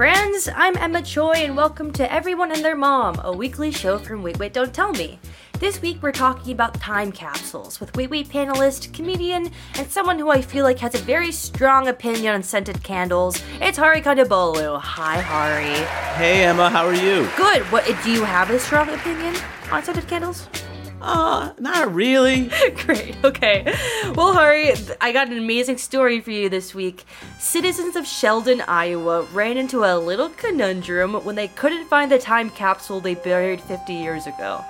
friends. I'm Emma Choi, and welcome to Everyone and Their Mom, a weekly show from Wait Wait Don't Tell Me. This week we're talking about time capsules with Wait Wait panelist, comedian, and someone who I feel like has a very strong opinion on scented candles. It's Hari Kondabolu. Hi, Hari. Hey Emma, how are you? Good. What do you have a strong opinion on scented candles? Uh, not really. Great. Okay. Well, Hari, I got an amazing story for you this week. Citizens of Sheldon, Iowa ran into a little conundrum when they couldn't find the time capsule they buried 50 years ago.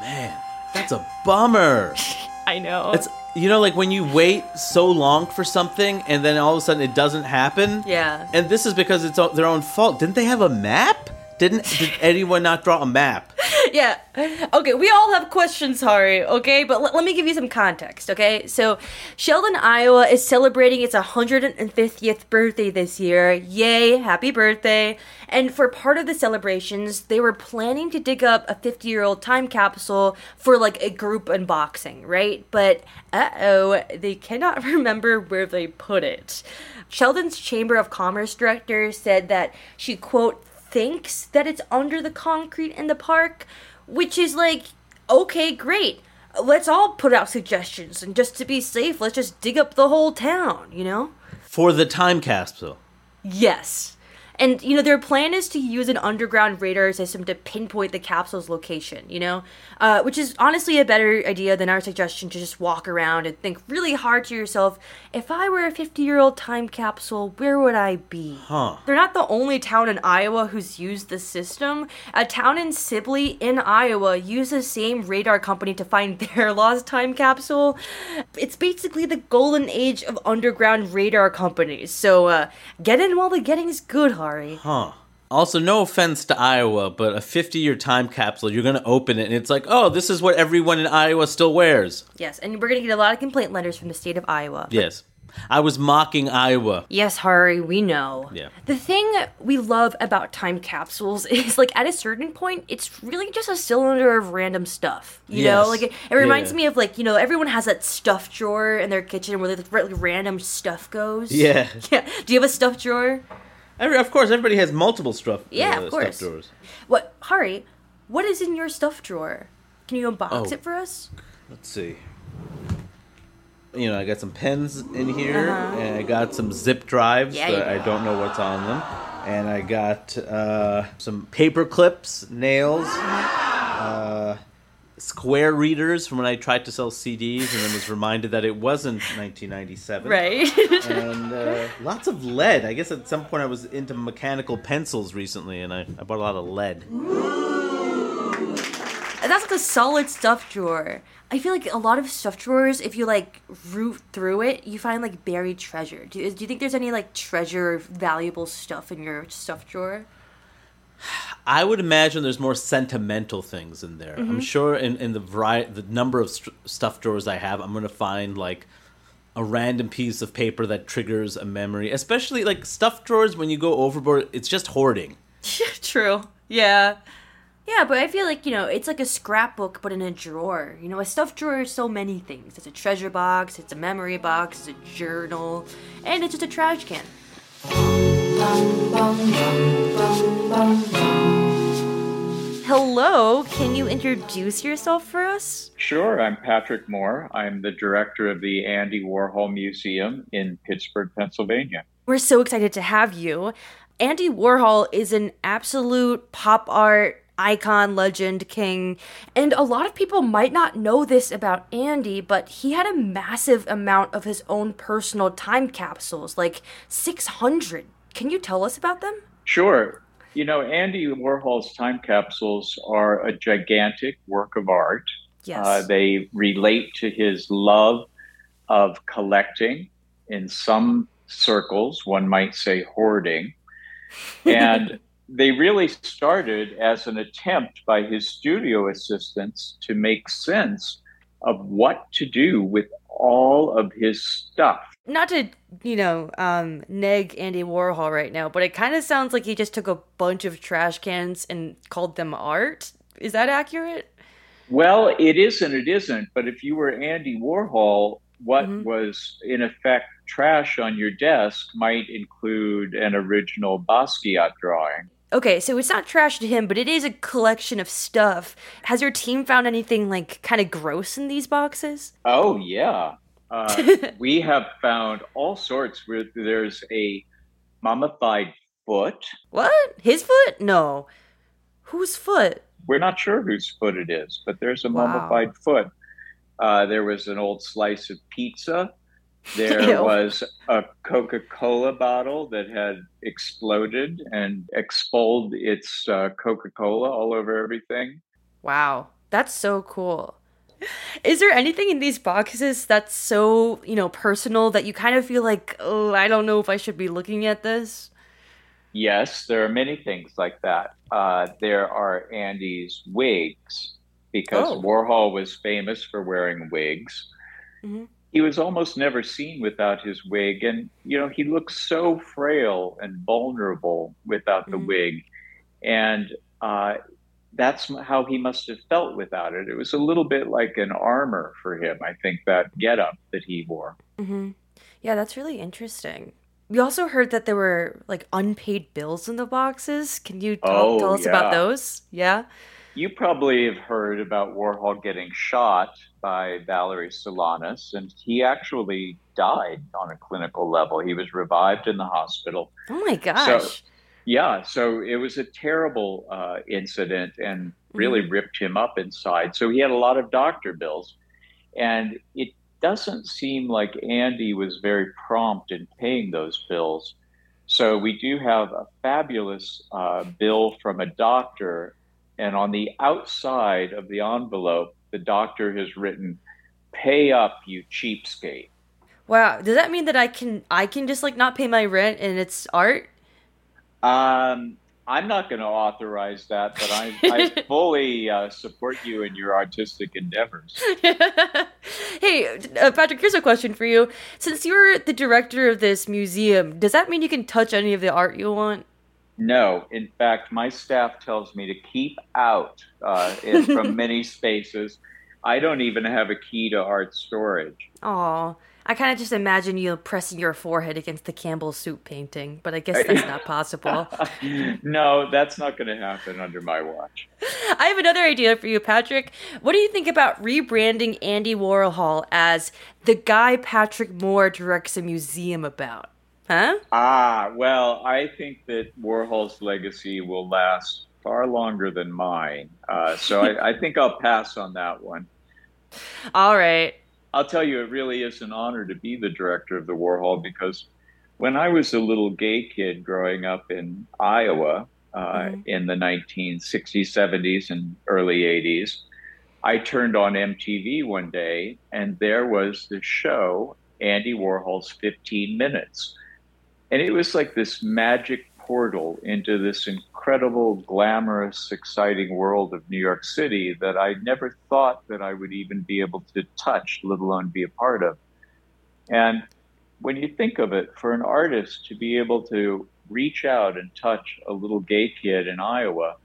Man, that's a bummer. I know. It's you know like when you wait so long for something and then all of a sudden it doesn't happen. Yeah. And this is because it's their own fault. Didn't they have a map? Didn't did anyone not draw a map? yeah. Okay, we all have questions, Hari, okay? But l- let me give you some context, okay? So, Sheldon, Iowa is celebrating its 150th birthday this year. Yay, happy birthday. And for part of the celebrations, they were planning to dig up a 50 year old time capsule for like a group unboxing, right? But uh oh, they cannot remember where they put it. Sheldon's Chamber of Commerce director said that she, quote, thinks that it's under the concrete in the park, which is like, okay, great. Let's all put out suggestions, and just to be safe, let's just dig up the whole town, you know? For the time capsule. Yes. And, you know, their plan is to use an underground radar system to pinpoint the capsule's location, you know? Uh, which is honestly a better idea than our suggestion to just walk around and think really hard to yourself if I were a 50 year old time capsule, where would I be? Huh. They're not the only town in Iowa who's used the system. A town in Sibley in Iowa used the same radar company to find their lost time capsule. It's basically the golden age of underground radar companies. So uh, get in while the getting's good, Hari. Huh. Also, no offense to Iowa, but a 50 year time capsule, you're going to open it and it's like, oh, this is what everyone in Iowa still wears. Yes, and we're gonna get a lot of complaint letters from the state of Iowa. Yes. I was mocking Iowa. Yes, Hari, we know. Yeah. The thing we love about time capsules is like at a certain point, it's really just a cylinder of random stuff. You know, like it, it reminds Yeah. me of like you know everyone has that stuff drawer in their kitchen where like random stuff goes. Yeah. Yeah. Do you have a stuff drawer? Every, of course, everybody has multiple stuff. Yeah, uh, of course. Stuff drawers. What, Hari? What is in your stuff drawer? Can you unbox Oh. it for us? Let's see. You know, I got some pens in here, Uh-huh. and I got some zip drives Yeah, that I do. don't know what's on them, and I got uh, some paper clips, nails, uh, square readers from when I tried to sell CDs, and then was reminded that it wasn't 1997. Right. And uh, lots of lead. I guess at some point I was into mechanical pencils recently, and I, I bought a lot of lead. That's like a solid stuff drawer. I feel like a lot of stuff drawers, if you like root through it, you find like buried treasure. Do you, do you think there's any like treasure, valuable stuff in your stuff drawer? I would imagine there's more sentimental things in there. Mm-hmm. I'm sure in, in the variety, the number of st- stuff drawers I have, I'm gonna find like a random piece of paper that triggers a memory. Especially like stuff drawers, when you go overboard, it's just hoarding. True. Yeah. Yeah, but I feel like, you know, it's like a scrapbook but in a drawer. You know, a stuffed drawer is so many things. It's a treasure box, it's a memory box, it's a journal, and it's just a trash can. Hello, can you introduce yourself for us? Sure, I'm Patrick Moore. I'm the director of the Andy Warhol Museum in Pittsburgh, Pennsylvania. We're so excited to have you. Andy Warhol is an absolute pop art icon, legend, king, and a lot of people might not know this about Andy, but he had a massive amount of his own personal time capsules, like 600. Can you tell us about them? Sure. You know, Andy Warhol's time capsules are a gigantic work of art. Yes. Uh, they relate to his love of collecting. In some circles, one might say hoarding. And they really started as an attempt by his studio assistants to make sense of what to do with all of his stuff. Not to you know um neg andy warhol right now but it kind of sounds like he just took a bunch of trash cans and called them art is that accurate Well, it is and it isn't. But if you were Andy Warhol, what mm-hmm. was in effect trash on your desk might include an original Basquiat drawing. Okay, so it's not trash to him, but it is a collection of stuff. Has your team found anything like kind of gross in these boxes? Oh yeah, uh, we have found all sorts. Where there's a mummified foot. What? His foot? No. Whose foot? We're not sure whose foot it is, but there's a wow. mummified foot. Uh, there was an old slice of pizza. There was a Coca Cola bottle that had exploded and expelled its uh, Coca Cola all over everything. Wow, that's so cool. Is there anything in these boxes that's so, you know, personal that you kind of feel like, oh, I don't know if I should be looking at this? Yes, there are many things like that. Uh, there are Andy's wigs because oh. Warhol was famous for wearing wigs. Mm-hmm. He was almost never seen without his wig, and you know he looked so frail and vulnerable without mm-hmm. the wig, and uh, that's how he must have felt without it. It was a little bit like an armor for him. I think that getup that he wore. Mm-hmm. Yeah, that's really interesting. We also heard that there were like unpaid bills in the boxes. Can you talk, oh, tell us yeah. about those? Yeah. You probably have heard about Warhol getting shot by Valerie Solanas, and he actually died on a clinical level. He was revived in the hospital. Oh my gosh. So, yeah, so it was a terrible uh, incident and really mm ripped him up inside. So he had a lot of doctor bills. And it doesn't seem like Andy was very prompt in paying those bills. So we do have a fabulous uh, bill from a doctor and on the outside of the envelope, the doctor has written, "Pay up, you cheapskate." Wow, does that mean that I can I can just like not pay my rent and it's art? Um, I'm not going to authorize that, but I, I fully uh, support you in your artistic endeavors. hey, uh, Patrick, here's a question for you. Since you're the director of this museum, does that mean you can touch any of the art you want? No, in fact, my staff tells me to keep out uh, in, from many spaces. I don't even have a key to art storage. Oh, I kind of just imagine you pressing your forehead against the Campbell soup painting, but I guess that's not possible. no, that's not going to happen under my watch. I have another idea for you, Patrick. What do you think about rebranding Andy Warhol as the guy Patrick Moore directs a museum about? Huh? Ah, well, I think that Warhol's legacy will last far longer than mine. Uh, so I, I think I'll pass on that one. All right. I'll tell you, it really is an honor to be the director of the Warhol because when I was a little gay kid growing up in Iowa uh, mm-hmm. in the 1960s, 70s, and early 80s, I turned on MTV one day and there was the show, Andy Warhol's 15 Minutes. And it was like this magic portal into this incredible, glamorous, exciting world of New York City that I never thought that I would even be able to touch, let alone be a part of. And when you think of it, for an artist to be able to reach out and touch a little gay kid in Iowa,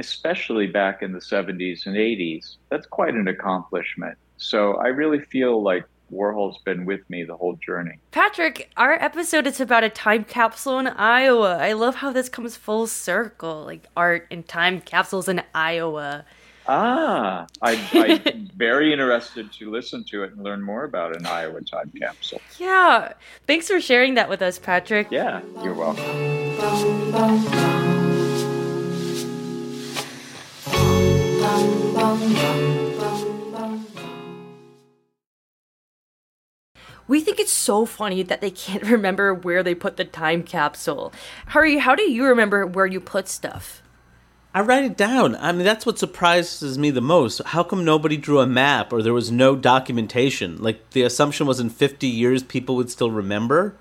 especially back in the 70s and 80s, that's quite an accomplishment. So I really feel like Warhol's been with me the whole journey. Patrick, our episode is about a time capsule in Iowa. I love how this comes full circle, like art and time capsules in Iowa. Ah, I, am very interested to listen to it and learn more about an Iowa time capsule. Yeah, thanks for sharing that with us, Patrick. Yeah, you're welcome. We think it's so funny that they can't remember where they put the time capsule. Hari, how do you remember where you put stuff? I write it down. I mean, that's what surprises me the most. How come nobody drew a map or there was no documentation? Like, the assumption was in 50 years people would still remember?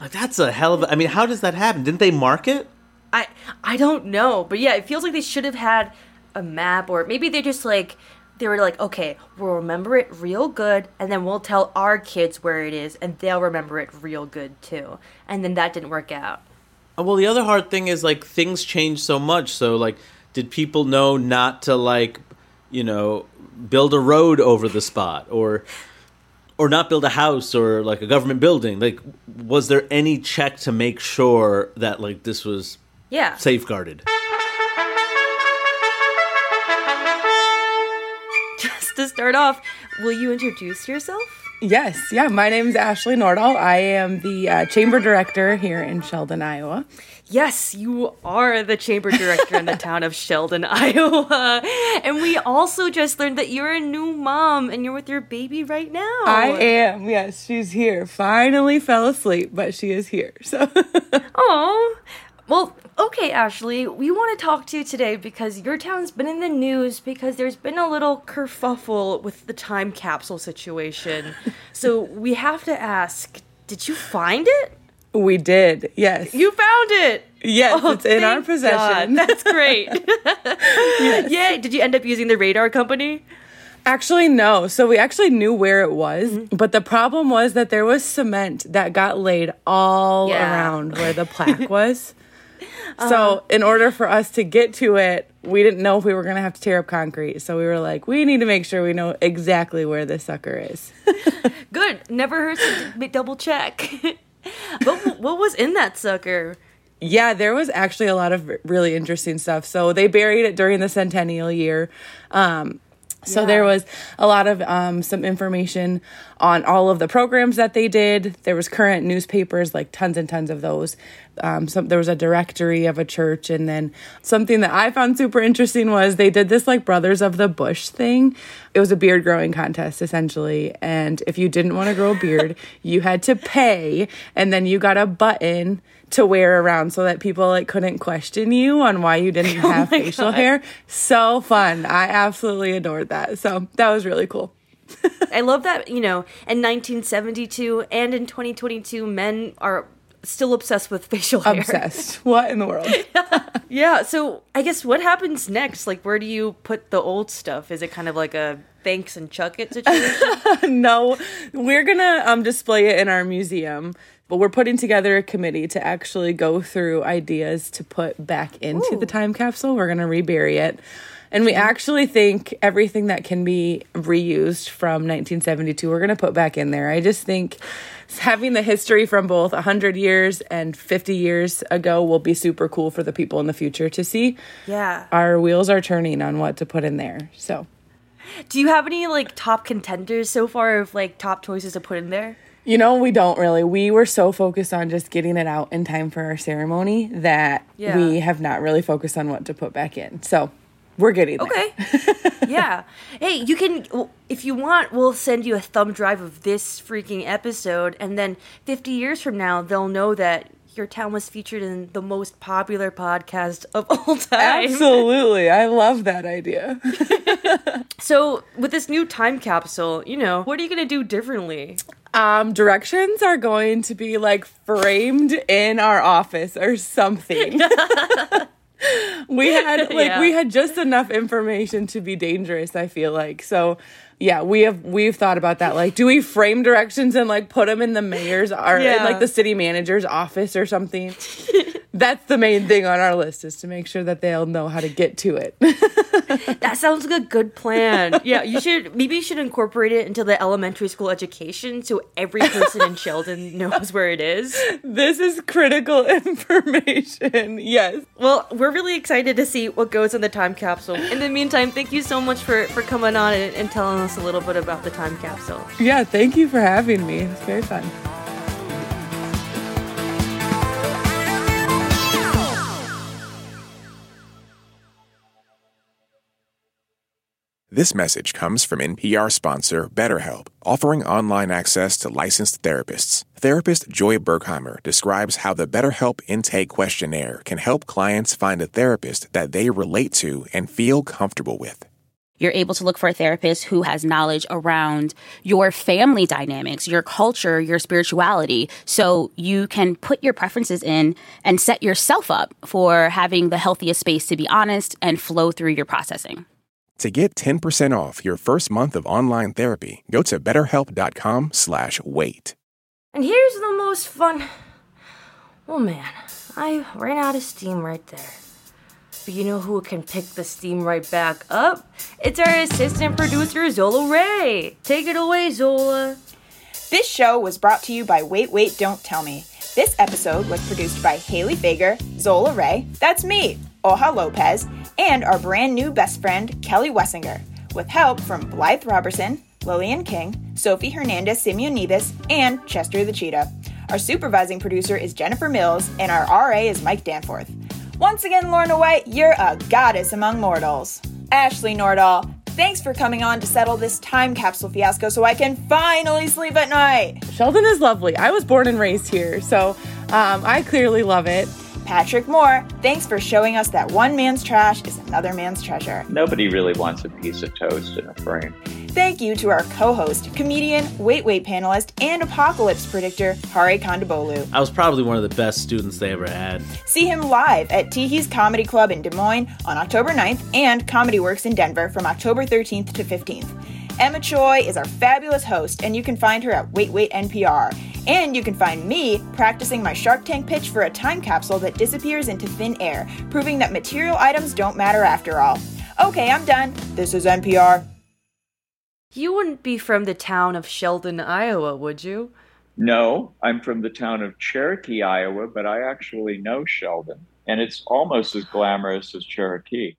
Like, that's a hell of a. I mean, how does that happen? Didn't they mark it? I I don't know, but yeah, it feels like they should have had a map, or maybe they just like they were like, okay, we'll remember it real good, and then we'll tell our kids where it is, and they'll remember it real good too. And then that didn't work out. Uh, well, the other hard thing is like things change so much. So, like, did people know not to like, you know, build a road over the spot, or or not build a house or like a government building. Like, was there any check to make sure that like this was Yeah. safeguarded? Start off, will you introduce yourself? Yes, yeah. My name is Ashley Nordahl. I am the uh, chamber director here in Sheldon, Iowa. Yes, you are the chamber director in the town of Sheldon, Iowa. And we also just learned that you're a new mom and you're with your baby right now. I am. Yes, she's here. Finally fell asleep, but she is here. So Oh. Well, okay, Ashley, we want to talk to you today because your town's been in the news because there's been a little kerfuffle with the time capsule situation. so we have to ask, did you find it? we did. Yes. You found it. yes, Oh, it's in our possession. God. That's great. Yay. Did you end up using the radar company? Actually, no. So we actually knew where it was, mm-hmm. but the problem was that there was cement that got laid all Yeah. around where the plaque was. So, in order for us to get to it, we didn't know if we were going to have to tear up concrete. So, we were like, we need to make sure we know exactly where this sucker is. Good. Never hurts to double check. but what was in that sucker? Yeah, there was actually a lot of really interesting stuff. So they buried it during the centennial year. Um, so Yeah. there was a lot of um, some information on all of the programs that they did. There was current newspapers, like tons and tons of those. Um, some there was a directory of a church, and then something that I found super interesting was they did this like Brothers of the Bush thing. It was a beard growing contest essentially, and if you didn't want to grow a beard, you had to pay, and then you got a button to wear around so that people like couldn't question you on why you didn't have my facial God. hair. So fun. I absolutely adored that. So that was really cool. I love that, you know, in 1972 and in 2022, men are still obsessed with facial hair. Obsessed. what in the world? Yeah, so I guess what happens next? Like, where do you put the old stuff? Is it kind of like a thanks and chuck it situation? no, we're gonna um display it in our museum, but we're putting together a committee to actually go through ideas to put back into the time capsule. We're gonna rebury it. And we actually think everything that can be reused from 1972, we're going to put back in there. I just think having the history from both 100 years and 50 years ago will be super cool for the people in the future to see. yeah. Our wheels are turning on what to put in there. So. Do you have any, like, top contenders so far of, like, top choices to put in there? You know, we don't really. We were so focused on just getting it out in time for our ceremony that Yeah. we have not really focused on what to put back in. So we're getting there. Okay. yeah. Hey, you can, if you want, we'll send you a thumb drive of this freaking episode, and then 50 years from now, they'll know that your town was featured in the most popular podcast of all time. Absolutely. I love that idea. So, with this new time capsule, you know, what are you going to do differently? Um, directions are going to be like framed in our office or something. we had like Yeah. we had just enough information to be dangerous, I feel like. So yeah, we have we've thought about that. Like, do we frame directions and like put them in the mayor's or in like the city manager's office or something? That's the main thing on our list is to make sure that they'll know how to get to it. That sounds like a good plan. Yeah, you should maybe you should incorporate it into the elementary school education so every person in Sheldon knows where it is. this is critical information. Yes. Well, we're really excited to see what goes in the time capsule. In the meantime, thank you so much for, for coming on and, and telling us a little bit about the time capsule. Yeah, thank you for having me. It's very fun. This message comes from NPR sponsor BetterHelp, offering online access to licensed therapists. Therapist Joy Bergheimer describes how the BetterHelp intake questionnaire can help clients find a therapist that they relate to and feel comfortable with. You're able to look for a therapist who has knowledge around your family dynamics, your culture, your spirituality, so you can put your preferences in and set yourself up for having the healthiest space to be honest and flow through your processing. To get 10% off your first month of online therapy, go to betterhelp.com slash wait. And here's the most fun. Oh man, I ran out of steam right there. But you know who can pick the steam right back up? It's our assistant producer, Zola Ray. Take it away, Zola. This show was brought to you by Wait, Wait, Don't Tell Me. This episode was produced by Haley Fager, Zola Ray, that's me, Oha Lopez, and our brand new best friend, Kelly Wessinger, with help from Blythe Roberson, Lillian King, Sophie Hernandez, Simeon Simeonibus, and Chester the Cheetah. Our supervising producer is Jennifer Mills, and our RA is Mike Danforth. Once again, Lorna White, you're a goddess among mortals. Ashley Nordahl, thanks for coming on to settle this time capsule fiasco so I can finally sleep at night. Sheldon is lovely. I was born and raised here, so um, I clearly love it. Patrick Moore, thanks for showing us that one man's trash is another man's treasure. Nobody really wants a piece of toast in a frame. Thank you to our co-host, comedian, Wait Wait panelist, and apocalypse predictor, Hari Kondabolu. I was probably one of the best students they ever had. See him live at Teehee's Comedy Club in Des Moines on October 9th and Comedy Works in Denver from October 13th to 15th. Emma Choi is our fabulous host, and you can find her at Wait Wait NPR. And you can find me practicing my Shark Tank pitch for a time capsule that disappears into thin air, proving that material items don't matter after all. Okay, I'm done. This is NPR. You wouldn't be from the town of Sheldon, Iowa, would you? No, I'm from the town of Cherokee, Iowa, but I actually know Sheldon, and it's almost as glamorous as Cherokee.